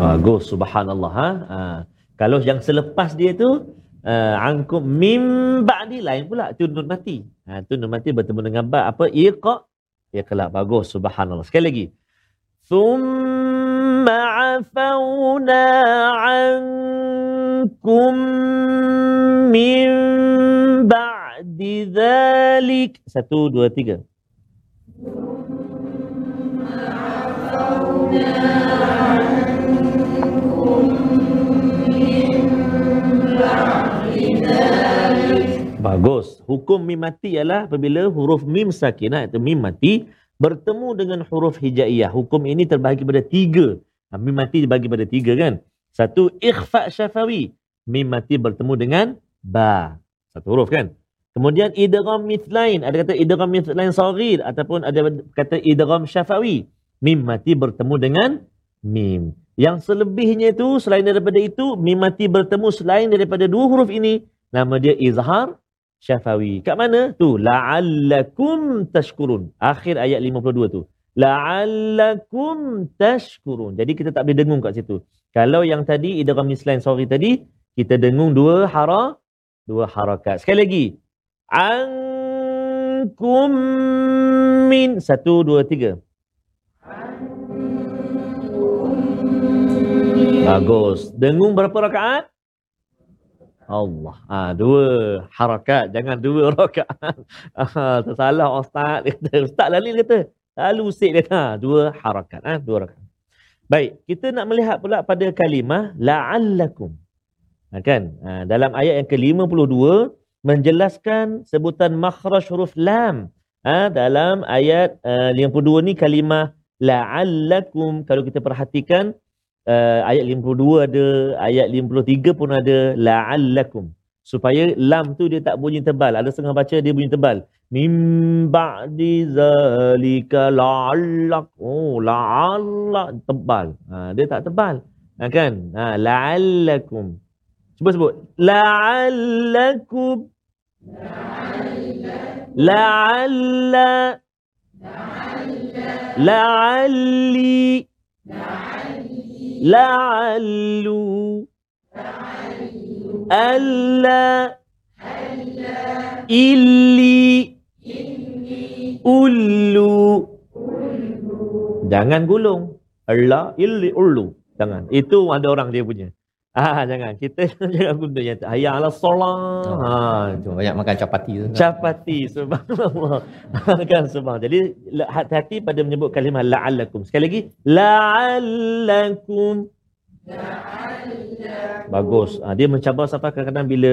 Bagus, subhanallah. Ha? ha. Kalau yang selepas dia tu, uh, angkum mim ba'di lain pula. Tu nun mati. Ha, tu nun mati bertemu dengan ba. Apa? Iqa. Iqla. Bagus, subhanallah. Sekali lagi. Thumma afawna ankum min ba'di dhalik. Satu, dua, tiga. Bagus. Hukum mim mati ialah apabila huruf mim sakinah iaitu mim mati bertemu dengan huruf hijaiyah. Hukum ini terbahagi pada tiga. Ha, mim mati dibagi pada tiga kan. Satu, ikhfa syafawi. Mim mati bertemu dengan ba. Satu huruf kan. Kemudian idgham mithlain. Ada kata idgham mithlain saghir ataupun ada kata idgham syafawi. Mim mati bertemu dengan mim. Yang selebihnya itu selain daripada itu mim mati bertemu selain daripada dua huruf ini nama dia izhar syafawi. Kat mana? Tu la'allakum tashkurun. Akhir ayat 52 tu. La'allakum tashkurun. Jadi kita tak boleh dengung kat situ. Kalau yang tadi idgham mislain sorry tadi kita dengung dua hara dua harakat. Sekali lagi. Ankum min satu dua tiga. Bagus. Dengung berapa rakaat? Allah. Ah ha, dua harakat, jangan dua rakaat. Ah tersalah ustaz kata. Ustaz lain kata. Lalu usik dia ha, dua harakat, ha, dua rakaat. Baik, kita nak melihat pula pada kalimah la'allakum. Ha, kan? Ha, dalam ayat yang ke-52 menjelaskan sebutan makhraj huruf lam. Ha, dalam ayat uh, 52 ni kalimah la'allakum kalau kita perhatikan uh, ayat 52 ada, ayat 53 pun ada la'allakum. Supaya lam tu dia tak bunyi tebal. Ada setengah baca dia bunyi tebal. Mim ba'di zalika la'allak. Oh, la'allak tebal. Ha, dia tak tebal. Ha, kan? Ha, la'allakum. Cuba sebut. La'allakum. La'alla. La'alli. La'allu. Alla. Illi. Ullu. Jangan gulung. Allah, illi, ullu. Jangan. Itu ada orang dia punya. Ah jangan kita jangan guna yang hayya ala solat. Oh. Ha Tu banyak makan capati tu. capati subhanallah. kan subhan. Jadi la- hati-hati pada menyebut kalimah la'allakum. Sekali lagi la'allakum. Bagus. Ha, dia mencabar sampai kadang-kadang bila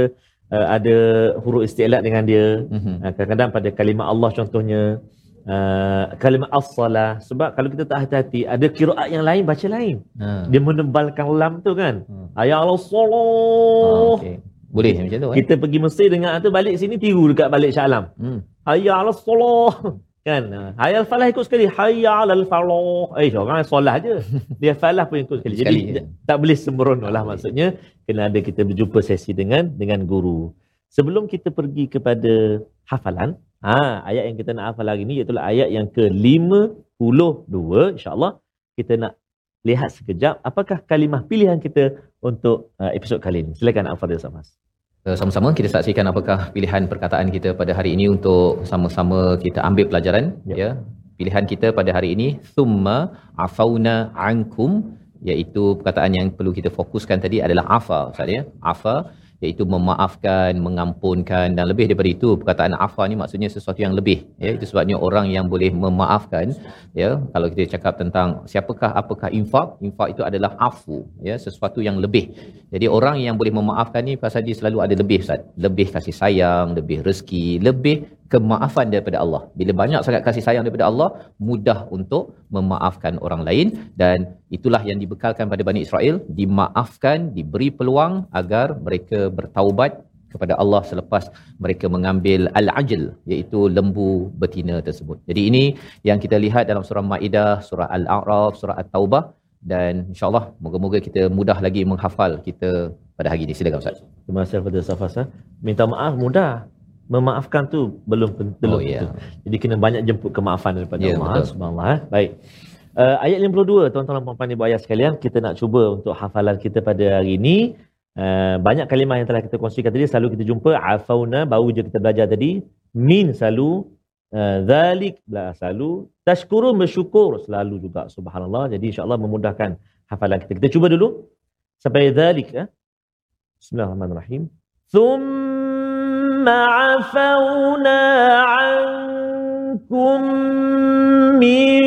uh, ada huruf isti'lat dengan dia. Mhm. Ha, kadang-kadang pada kalimah Allah contohnya uh, kalimah as-salah sebab kalau kita tak hati-hati ada kiraat yang lain baca lain. Ha. Dia menebalkan lam tu kan. Hmm. Ayat Allah Ah, solah. okey. Boleh macam tu eh? Kita pergi Mesir dengar tu balik sini tiru dekat balik Shah Alam. Hmm. Hayya 'ala solah. Kan? Hayya al-falah ikut sekali. Hayya 'ala al-falah. Eh, orang solah je. Dia falah pun ikut sekali. Jadi Sekali, ya. tak boleh sembrono lah maksudnya. Kena ada kita berjumpa sesi dengan dengan guru. Sebelum kita pergi kepada hafalan, ha, ayat yang kita nak hafal hari ni iaitu ayat yang ke-52 insya-Allah. Kita nak lihat sekejap apakah kalimah pilihan kita untuk uh, episod kali ini. Silakan Al-Fadhil Samas. Uh, Sama-sama kita saksikan apakah pilihan perkataan kita pada hari ini untuk sama-sama kita ambil pelajaran Ya. ya. Pilihan kita pada hari ini thumma afauna ankum iaitu perkataan yang perlu kita fokuskan tadi adalah afa Ustaz ya. Afa iaitu memaafkan, mengampunkan dan lebih daripada itu perkataan afa ni maksudnya sesuatu yang lebih ya. Itu sebabnya orang yang boleh memaafkan ya. Kalau kita cakap tentang siapakah apakah infak infak itu adalah afu ya sesuatu yang lebih. Jadi orang yang boleh memaafkan ni pasal dia selalu ada lebih Ustaz. Lebih kasih sayang lebih rezeki lebih kemaafan daripada Allah bila banyak sangat kasih sayang daripada Allah mudah untuk memaafkan orang lain dan itulah yang dibekalkan pada Bani Israel dimaafkan diberi peluang agar mereka bertaubat kepada Allah selepas mereka mengambil al-ajl iaitu lembu betina tersebut. Jadi ini yang kita lihat dalam surah Maidah, surah Al-A'raf, surah At-Taubah dan insya-Allah moga-moga kita mudah lagi menghafal kita pada hari ini. Silakan Ustaz. Terima kasih kepada Safas. Minta maaf mudah. Memaafkan tu belum belum Oh, tentu. Jadi kena banyak jemput kemaafan daripada Ya, Allah. betul. Subhanallah. eh. Baik. Uh, ayat 52 tuan-tuan dan puan-puan ibu ayah sekalian kita nak cuba untuk hafalan kita pada hari ini uh, banyak kalimah yang telah kita kongsikan tadi selalu kita jumpa afauna baru je kita belajar tadi min selalu uh, zalik uh, selalu tashkurun bersyukur selalu juga subhanallah jadi insyaallah memudahkan hafalan kita kita cuba dulu sampai zalik ya Bismillahirrahmanirrahim ثم عفونا عنكم من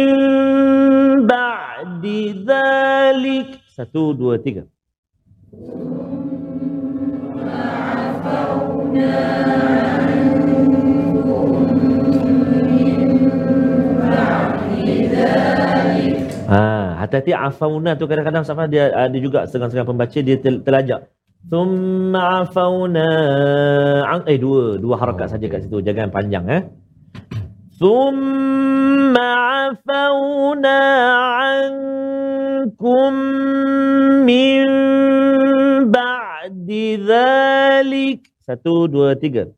بعد ذلك satu dua tiga Ha, hati-hati afauna tu kadang-kadang sama dia ada juga setengah-setengah pembaca dia tel, telajak. Thumma afauna an eh dua dua harakat saja kat situ jangan panjang eh. Thumma afauna ankum min ba'di dhalik. Satu, dua, tiga.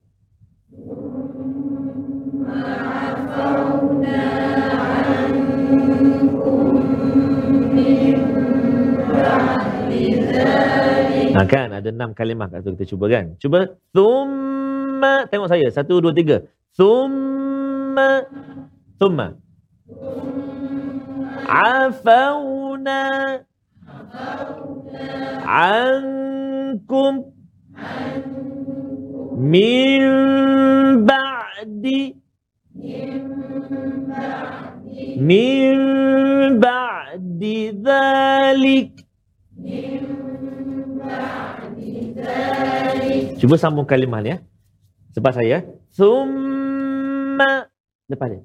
Ha, kan? Ada enam kalimah kat situ kita cuba kan. Cuba. Thumma. Tengok saya. Satu, dua, tiga. Thumma. Thumma. Afauna. Ankum. Min ba'di. Min ba'di dhalik Cuba sambung kalimah ni ya. Sebab saya. Thumma. Lepas dia.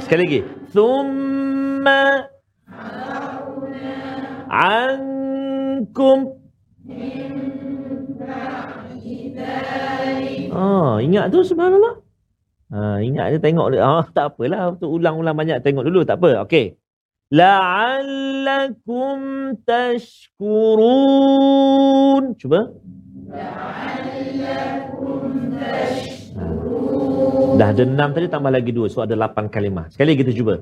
Sekali lagi. Thumma. Ankum. Oh, ingat tu subhanallah. Ha, ingat dia tengok dia. Oh, tak apalah. Untuk ulang-ulang banyak tengok dulu. Tak apa. Okey. La'allakum tashkurun. Cuba. Dah ada enam tadi tambah lagi dua. So ada lapan kalimah. Sekali kita cuba.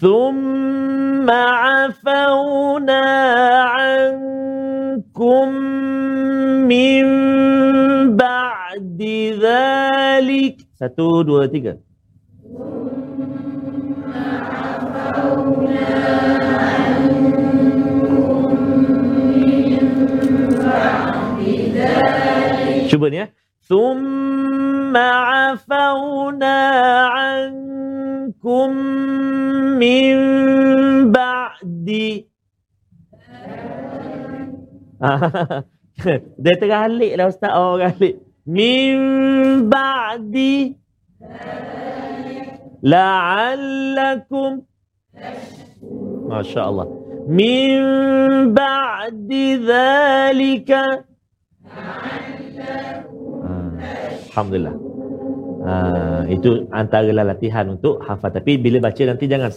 Thumma afawna ankum min ba'di dhalik. Satu, dua, tiga. Cuba ni ya. Thumma afawna ankum min ba'di. Dia teralik lah Ustaz. Oh, teralik. Min ba'di. La'allakum. Masya Allah. Min ba'di. Ah, Alhamdulillah. Ah, itu antara latihan untuk hafal. Tapi bila baca nanti jangan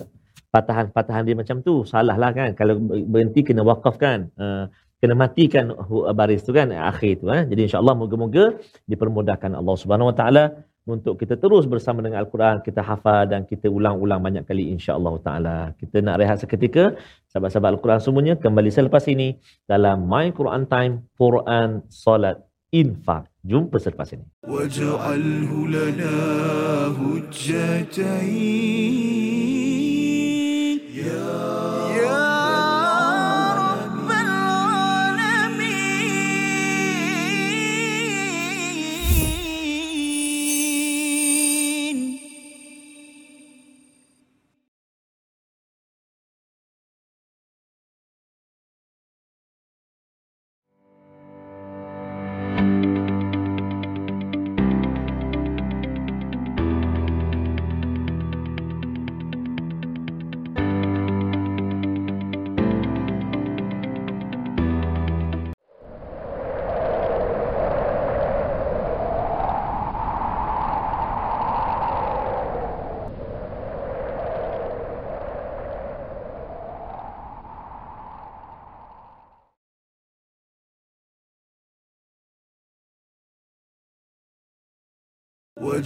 patahan-patahan dia macam tu. Salah lah kan. Kalau berhenti kena wakaf kan. Ah, kena matikan baris tu kan. Akhir tu. Eh. Jadi insyaAllah moga-moga dipermudahkan Allah Subhanahu Wa Taala untuk kita terus bersama dengan Al-Quran, kita hafal dan kita ulang-ulang banyak kali insya-Allah taala. Kita nak rehat seketika, sahabat-sahabat Al-Quran semuanya kembali selepas ini dalam My Quran Time, Quran Salat Infaq. Jumpa selepas ini. Waj'alhu lana hujjatain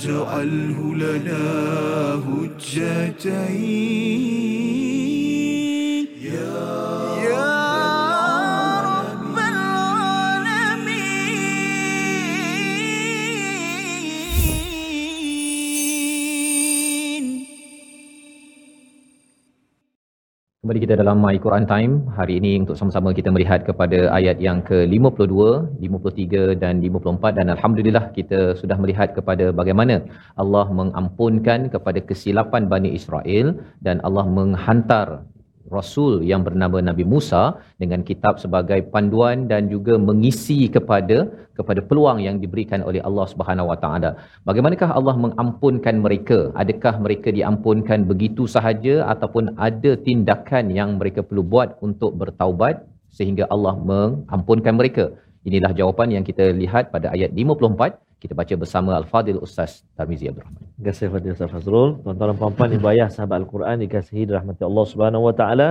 واجعله kita dalam My Quran Time. Hari ini untuk sama-sama kita melihat kepada ayat yang ke-52, 53 dan 54 dan alhamdulillah kita sudah melihat kepada bagaimana Allah mengampunkan kepada kesilapan Bani Israel dan Allah menghantar rasul yang bernama Nabi Musa dengan kitab sebagai panduan dan juga mengisi kepada kepada peluang yang diberikan oleh Allah Subhanahu Wa Taala. Bagaimanakah Allah mengampunkan mereka? Adakah mereka diampunkan begitu sahaja ataupun ada tindakan yang mereka perlu buat untuk bertaubat sehingga Allah mengampunkan mereka? Inilah jawapan yang kita lihat pada ayat 54. Kita baca bersama Al-Fadil Ustaz Tarmizi Abdul Rahman. Terima kasih Fadil Ustaz Fazrul. Tuan-tuan dan puan-puan ibu ayah sahabat Al-Quran dikasihi rahmati Allah Subhanahu Wa Taala.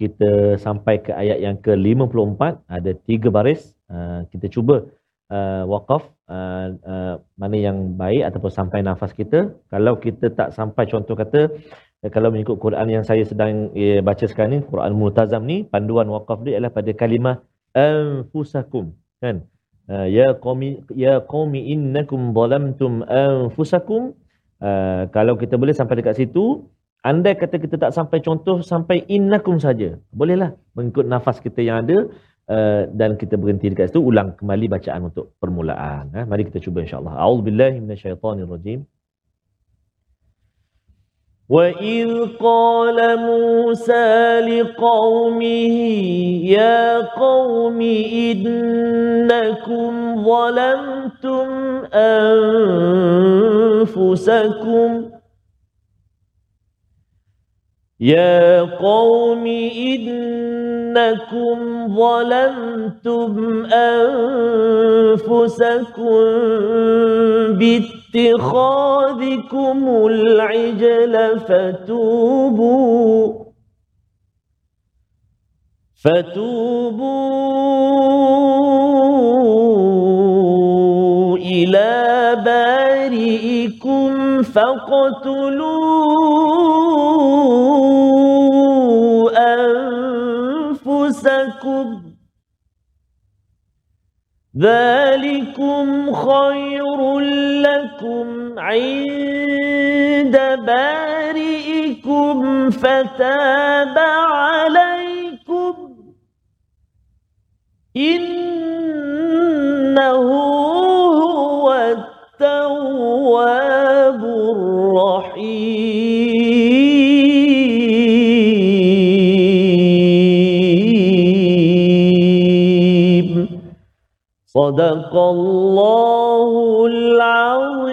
Kita sampai ke ayat yang ke-54 ada tiga baris. Uh, kita cuba uh, waqaf uh, uh, mana yang baik ataupun sampai nafas kita. Kalau kita tak sampai contoh kata uh, kalau mengikut Quran yang saya sedang uh, baca sekarang ni Quran Multazam ni panduan waqaf dia adalah pada kalimah anfusakum kan ya qaumi ya qaumi innakum zalamtum anfusakum. Uh, kalau kita boleh sampai dekat situ andai kata kita tak sampai contoh sampai innakum saja. Bolehlah mengikut nafas kita yang ada uh, dan kita berhenti dekat situ. Ulang kembali bacaan untuk permulaan. Eh. mari kita cuba insyaallah. Auzubillahi minasyaitonirrajim وَإِذْ قَالَ مُوسَى لِقَوْمِهِ يَا قَوْمِ إِنَّكُمْ ظَلَمْتُمْ أَنفُسَكُمْ يَا قَوْمِ إِنَّكُمْ ظَلَمْتُمْ أَنفُسَكُمْ بِاتِّخَاذِكُمُ الْعِجْلَ فَتُوبُوا فَتُوبُوا إِلَى بَارِئِكُمْ فَاقْتُلُوا ذلكم خير لكم عند بارئكم فتاب عليكم. إنه هو التواب الرحيم. صدق الله العظيم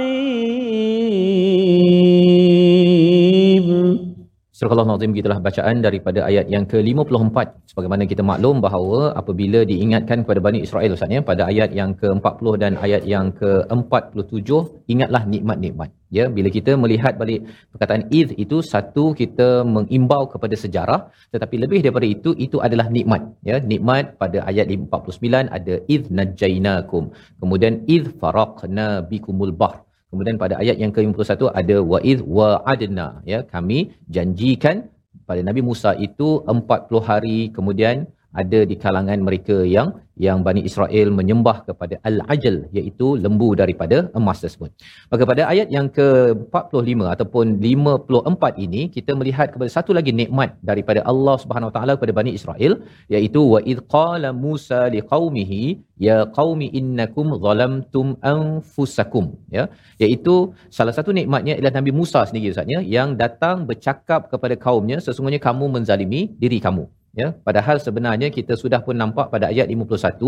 Surah Al-Nazim gitulah bacaan daripada ayat yang ke-54. Sebagaimana kita maklum bahawa apabila diingatkan kepada Bani Israel Ustaz ya, pada ayat yang ke-40 dan ayat yang ke-47, ingatlah nikmat-nikmat. Ya, bila kita melihat balik perkataan id itu satu kita mengimbau kepada sejarah tetapi lebih daripada itu itu adalah nikmat ya nikmat pada ayat 49 ada id najainakum kemudian id faraqna bikumul bahr Kemudian pada ayat yang ke-51 ada wa'id wa'adna ya. Kami janjikan pada Nabi Musa itu 40 hari. Kemudian ada di kalangan mereka yang yang Bani Israel menyembah kepada Al-Ajal iaitu lembu daripada emas tersebut. Maka pada ayat yang ke-45 ataupun 54 ini kita melihat kepada satu lagi nikmat daripada Allah Subhanahu Wa Taala kepada Bani Israel iaitu wa id qala Musa liqaumihi ya qaumi innakum zalamtum anfusakum ya. Iaitu salah satu nikmatnya ialah Nabi Musa sendiri Ustaz ya yang datang bercakap kepada kaumnya sesungguhnya kamu menzalimi diri kamu ya padahal sebenarnya kita sudah pun nampak pada ayat 51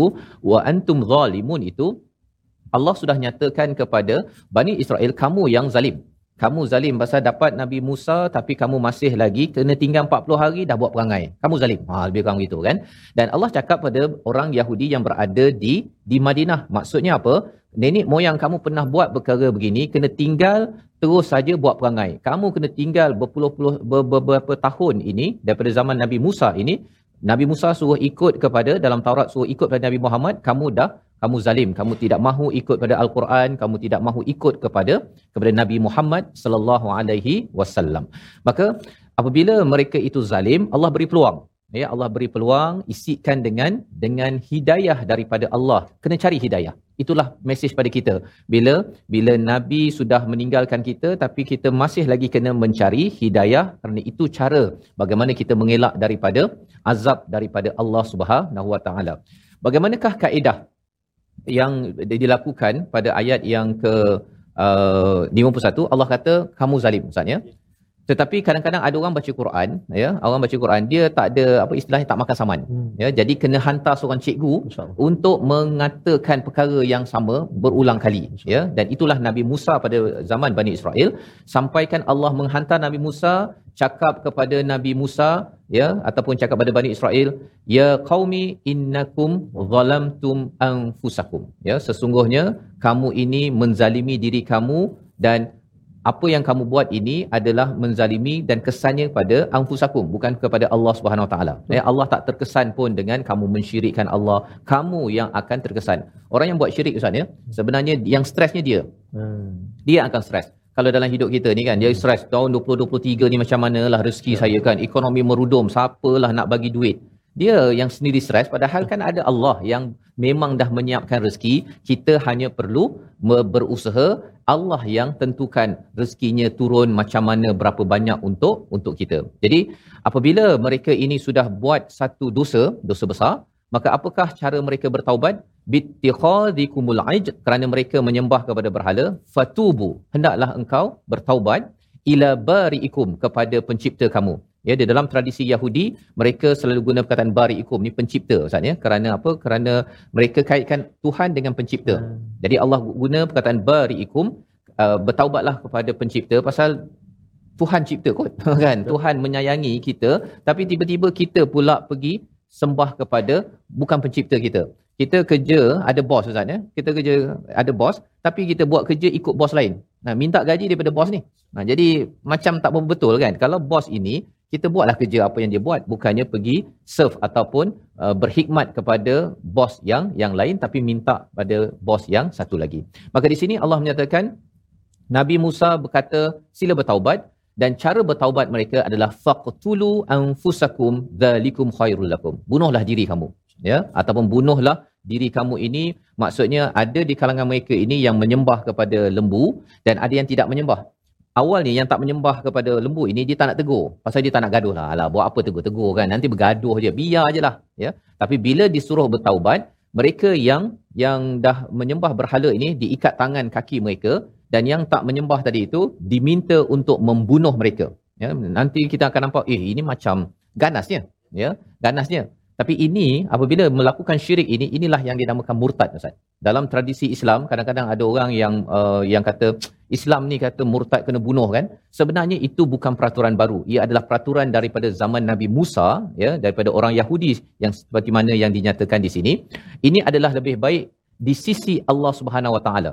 wa antum zalimun itu Allah sudah nyatakan kepada Bani Israel kamu yang zalim. Kamu zalim pasal dapat Nabi Musa tapi kamu masih lagi kena tinggal 40 hari dah buat perangai. Kamu zalim. Ha lebih kurang gitu kan? Dan Allah cakap pada orang Yahudi yang berada di di Madinah. Maksudnya apa nenek moyang kamu pernah buat perkara begini kena tinggal terus saja buat perangai. Kamu kena tinggal berpuluh-puluh ber, beberapa tahun ini daripada zaman Nabi Musa ini. Nabi Musa suruh ikut kepada dalam Taurat suruh ikut kepada Nabi Muhammad, kamu dah kamu zalim kamu tidak mahu ikut pada al-Quran kamu tidak mahu ikut kepada kepada Nabi Muhammad sallallahu alaihi wasallam maka apabila mereka itu zalim Allah beri peluang ya Allah beri peluang isikan dengan dengan hidayah daripada Allah kena cari hidayah itulah mesej pada kita. Bila bila nabi sudah meninggalkan kita tapi kita masih lagi kena mencari hidayah kerana itu cara bagaimana kita mengelak daripada azab daripada Allah Subhanahu Wa Taala. Bagaimanakah kaedah yang dilakukan pada ayat yang ke uh, 51 Allah kata kamu zalim maksudnya tetapi kadang-kadang ada orang baca Quran ya orang baca Quran dia tak ada apa istilahnya tak makan saman Hmm. ya. Jadi kena hantar seorang cikgu untuk mengatakan perkara yang sama berulang kali ya. Dan itulah Nabi Musa pada zaman Bani Israel. Sampaikan Allah menghantar Nabi Musa cakap kepada Nabi Musa ya ataupun cakap pada Bani Israel ya qaumi innakum zalamtum anfusakum. Ya sesungguhnya kamu ini menzalimi diri kamu dan apa yang kamu buat ini adalah menzalimi dan kesannya pada anfusakum bukan kepada Allah Subhanahu Wa Taala. Ya Allah tak terkesan pun dengan kamu mensyirikkan Allah. Kamu yang akan terkesan. Orang yang buat syirik Ustaz ya, sebenarnya yang stresnya dia. Hmm. Dia akan stres. Kalau dalam hidup kita ni kan, dia stres tahun 2023 ni macam manalah rezeki saya kan, ekonomi merudum, siapalah nak bagi duit. Dia yang sendiri stres padahal kan ada Allah yang memang dah menyiapkan rezeki, kita hanya perlu berusaha Allah yang tentukan rezekinya turun macam mana berapa banyak untuk untuk kita. Jadi apabila mereka ini sudah buat satu dosa, dosa besar, maka apakah cara mereka bertaubat? Bittikhadikumul aj kerana mereka menyembah kepada berhala, fatubu. Hendaklah engkau bertaubat ila bariikum kepada pencipta kamu. Ya, di dalam tradisi Yahudi, mereka selalu guna perkataan bariikum ni pencipta Ustaz ya. Kerana apa? Kerana mereka kaitkan Tuhan dengan pencipta. Hmm. Jadi Allah guna perkataan bariikum uh, bertaubatlah kepada pencipta pasal Tuhan cipta kot kan Tuhan menyayangi kita tapi tiba-tiba kita pula pergi sembah kepada bukan pencipta kita kita kerja ada bos Ustaz ya kita kerja ada bos tapi kita buat kerja ikut bos lain nah minta gaji daripada bos ni nah jadi macam tak betul kan kalau bos ini kita buatlah kerja apa yang dia buat bukannya pergi serve ataupun uh, berkhidmat kepada bos yang yang lain tapi minta pada bos yang satu lagi maka di sini Allah menyatakan Nabi Musa berkata sila bertaubat dan cara bertaubat mereka adalah faqtulu anfusakum dzalikum khairul lakum. Bunuhlah diri kamu ya ataupun bunuhlah diri kamu ini maksudnya ada di kalangan mereka ini yang menyembah kepada lembu dan ada yang tidak menyembah. Awal ni yang tak menyembah kepada lembu ini dia tak nak tegur. Pasal dia tak nak gaduh lah. Alah buat apa tegur-tegur kan. Nanti bergaduh je. Biar je lah. Ya. Tapi bila disuruh bertaubat, mereka yang yang dah menyembah berhala ini diikat tangan kaki mereka dan yang tak menyembah tadi itu diminta untuk membunuh mereka. Ya, nanti kita akan nampak eh ini macam ganasnya, ya, ganasnya. Tapi ini apabila melakukan syirik ini inilah yang dinamakan murtad Ustaz. Dalam tradisi Islam kadang-kadang ada orang yang uh, yang kata Islam ni kata murtad kena bunuh kan. Sebenarnya itu bukan peraturan baru. Ia adalah peraturan daripada zaman Nabi Musa ya daripada orang Yahudi yang seperti mana yang dinyatakan di sini. Ini adalah lebih baik di sisi Allah Subhanahu Wa Taala.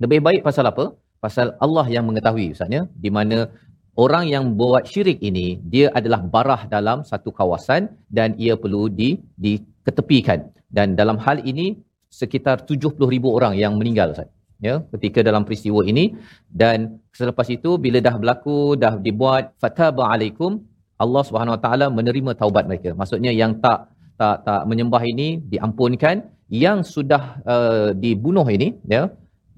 Lebih baik pasal apa? Pasal Allah yang mengetahui Ustaz ya, di mana orang yang buat syirik ini dia adalah barah dalam satu kawasan dan ia perlu di diketepikan. Dan dalam hal ini sekitar 70,000 orang yang meninggal Ustaz. Ya, ketika dalam peristiwa ini dan selepas itu bila dah berlaku dah dibuat fataba alaikum Allah Subhanahu Wa Taala menerima taubat mereka. Maksudnya yang tak tak tak menyembah ini diampunkan, yang sudah uh, dibunuh ini ya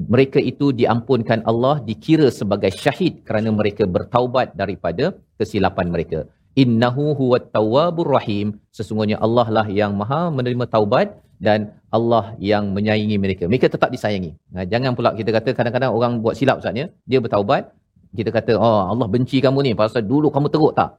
mereka itu diampunkan Allah dikira sebagai syahid kerana mereka bertaubat daripada kesilapan mereka. Innahu huwat tawwabur rahim. Sesungguhnya Allah lah yang maha menerima taubat dan Allah yang menyayangi mereka. Mereka tetap disayangi. Nah, jangan pula kita kata kadang-kadang orang buat silap Ustaz ya. Dia bertaubat, kita kata, oh Allah benci kamu ni pasal dulu kamu teruk tak?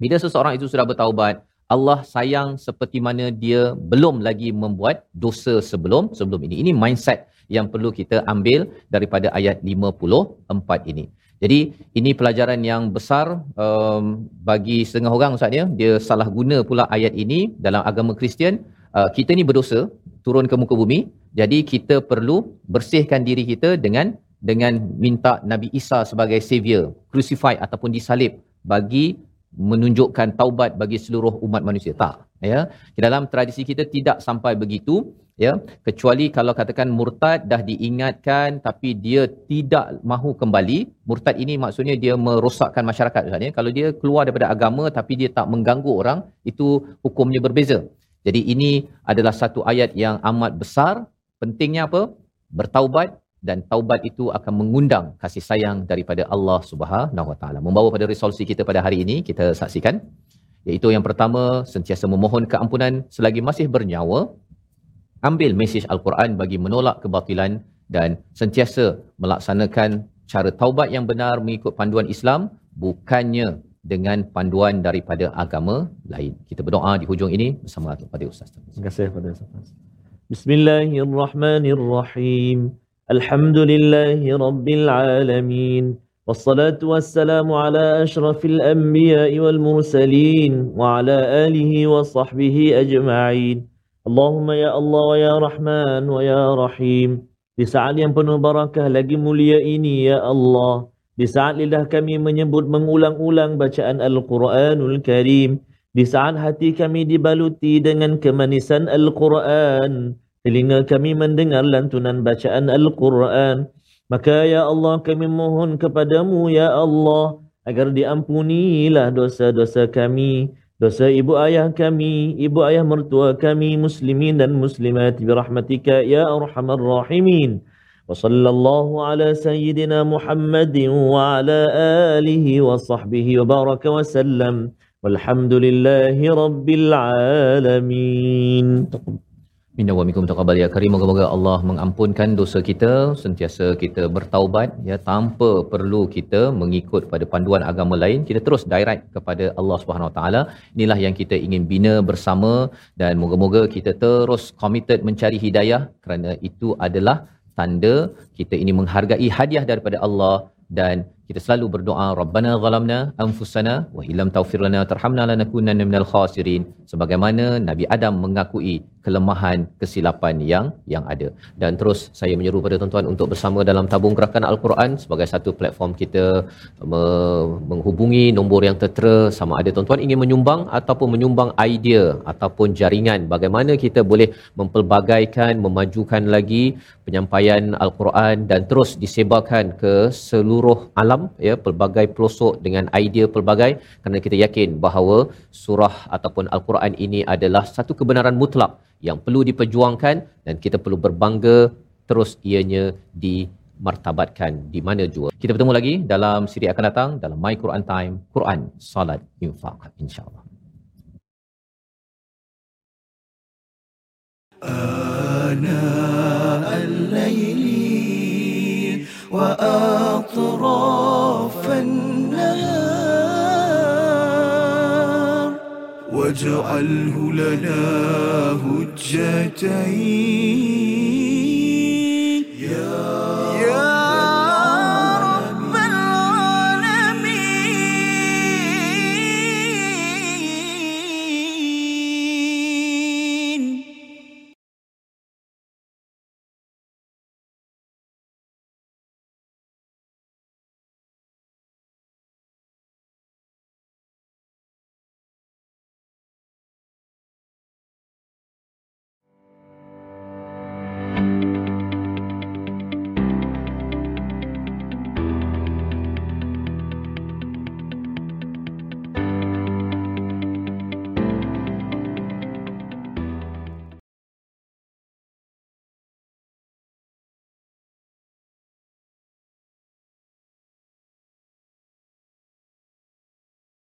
Bila seseorang itu sudah bertaubat, Allah sayang seperti mana dia belum lagi membuat dosa sebelum sebelum ini. Ini mindset yang perlu kita ambil daripada ayat 54 ini. Jadi ini pelajaran yang besar um, bagi setengah orang Ustaz ya. Dia salah guna pula ayat ini dalam agama Kristian. Uh, kita ni berdosa turun ke muka bumi. Jadi kita perlu bersihkan diri kita dengan dengan minta Nabi Isa sebagai savior, crucified ataupun disalib bagi menunjukkan taubat bagi seluruh umat manusia. Tak, ya. Dalam tradisi kita tidak sampai begitu. Ya kecuali kalau katakan murtad dah diingatkan tapi dia tidak mahu kembali murtad ini maksudnya dia merosakkan masyarakat ya kalau dia keluar daripada agama tapi dia tak mengganggu orang itu hukumnya berbeza. Jadi ini adalah satu ayat yang amat besar. Pentingnya apa? Bertaubat dan taubat itu akan mengundang kasih sayang daripada Allah Subhanahu Wa Taala. Membawa pada resolusi kita pada hari ini kita saksikan. Iaitu yang pertama sentiasa memohon keampunan selagi masih bernyawa ambil mesej al-Quran bagi menolak kebatilan dan sentiasa melaksanakan cara taubat yang benar mengikut panduan Islam bukannya dengan panduan daripada agama lain. Kita berdoa di hujung ini bersama kepada Ustaz. Terima kasih kepada Ustaz. Bismillahirrahmanirrahim. Alhamdulillahi rabbil alamin. والصلاة والسلام على أشرف الأنبياء والمرسلين وعلى آله وصحبه أجمعين Allahumma ya Allah wa ya Rahman wa ya Rahim. Di saat yang penuh barakah lagi mulia ini ya Allah. Di saat lidah kami menyebut mengulang-ulang bacaan Al-Quranul Karim. Di saat hati kami dibaluti dengan kemanisan Al-Quran. Telinga kami mendengar lantunan bacaan Al-Quran. Maka ya Allah kami mohon kepadamu ya Allah. Agar diampunilah dosa-dosa kami dosa ibu ayah kami, ibu ayah mertua kami, muslimin dan muslimat birahmatika ya arhamar rahimin. Wa sallallahu ala sayyidina Muhammadin wa ala alihi wa sahbihi wa baraka wa sallam. Walhamdulillahi rabbil alamin. Minna wa minkum taqabbal ya karim. Moga-moga Allah mengampunkan dosa kita, sentiasa kita bertaubat ya tanpa perlu kita mengikut pada panduan agama lain. Kita terus direct kepada Allah Subhanahu Wa Taala. Inilah yang kita ingin bina bersama dan moga-moga kita terus committed mencari hidayah kerana itu adalah tanda kita ini menghargai hadiah daripada Allah dan kita selalu berdoa rabbana zalamna anfusana wa illam taghfir lana tarhamna lanakunanna minal khasirin. Sebagaimana nabi adam mengakui kelemahan kesilapan yang yang ada. Dan terus saya menyeru pada tuan-tuan untuk bersama dalam tabung gerakan al-Quran sebagai satu platform kita me- menghubungi nombor yang tertera sama ada tuan-tuan ingin menyumbang ataupun menyumbang idea ataupun jaringan bagaimana kita boleh mempelbagaikan memajukan lagi penyampaian al-Quran dan terus disebarkan ke seluruh alam ya pelbagai pelosok dengan idea pelbagai kerana kita yakin bahawa surah ataupun al-Quran ini adalah satu kebenaran mutlak yang perlu diperjuangkan dan kita perlu berbangga terus ianya di martabatkan di mana jua. Kita bertemu lagi dalam siri akan datang dalam My Quran Time, Quran, Salat, Infaq insya-Allah. آناء الليل وأطراف النهار. واجعله لنا هجتين. يا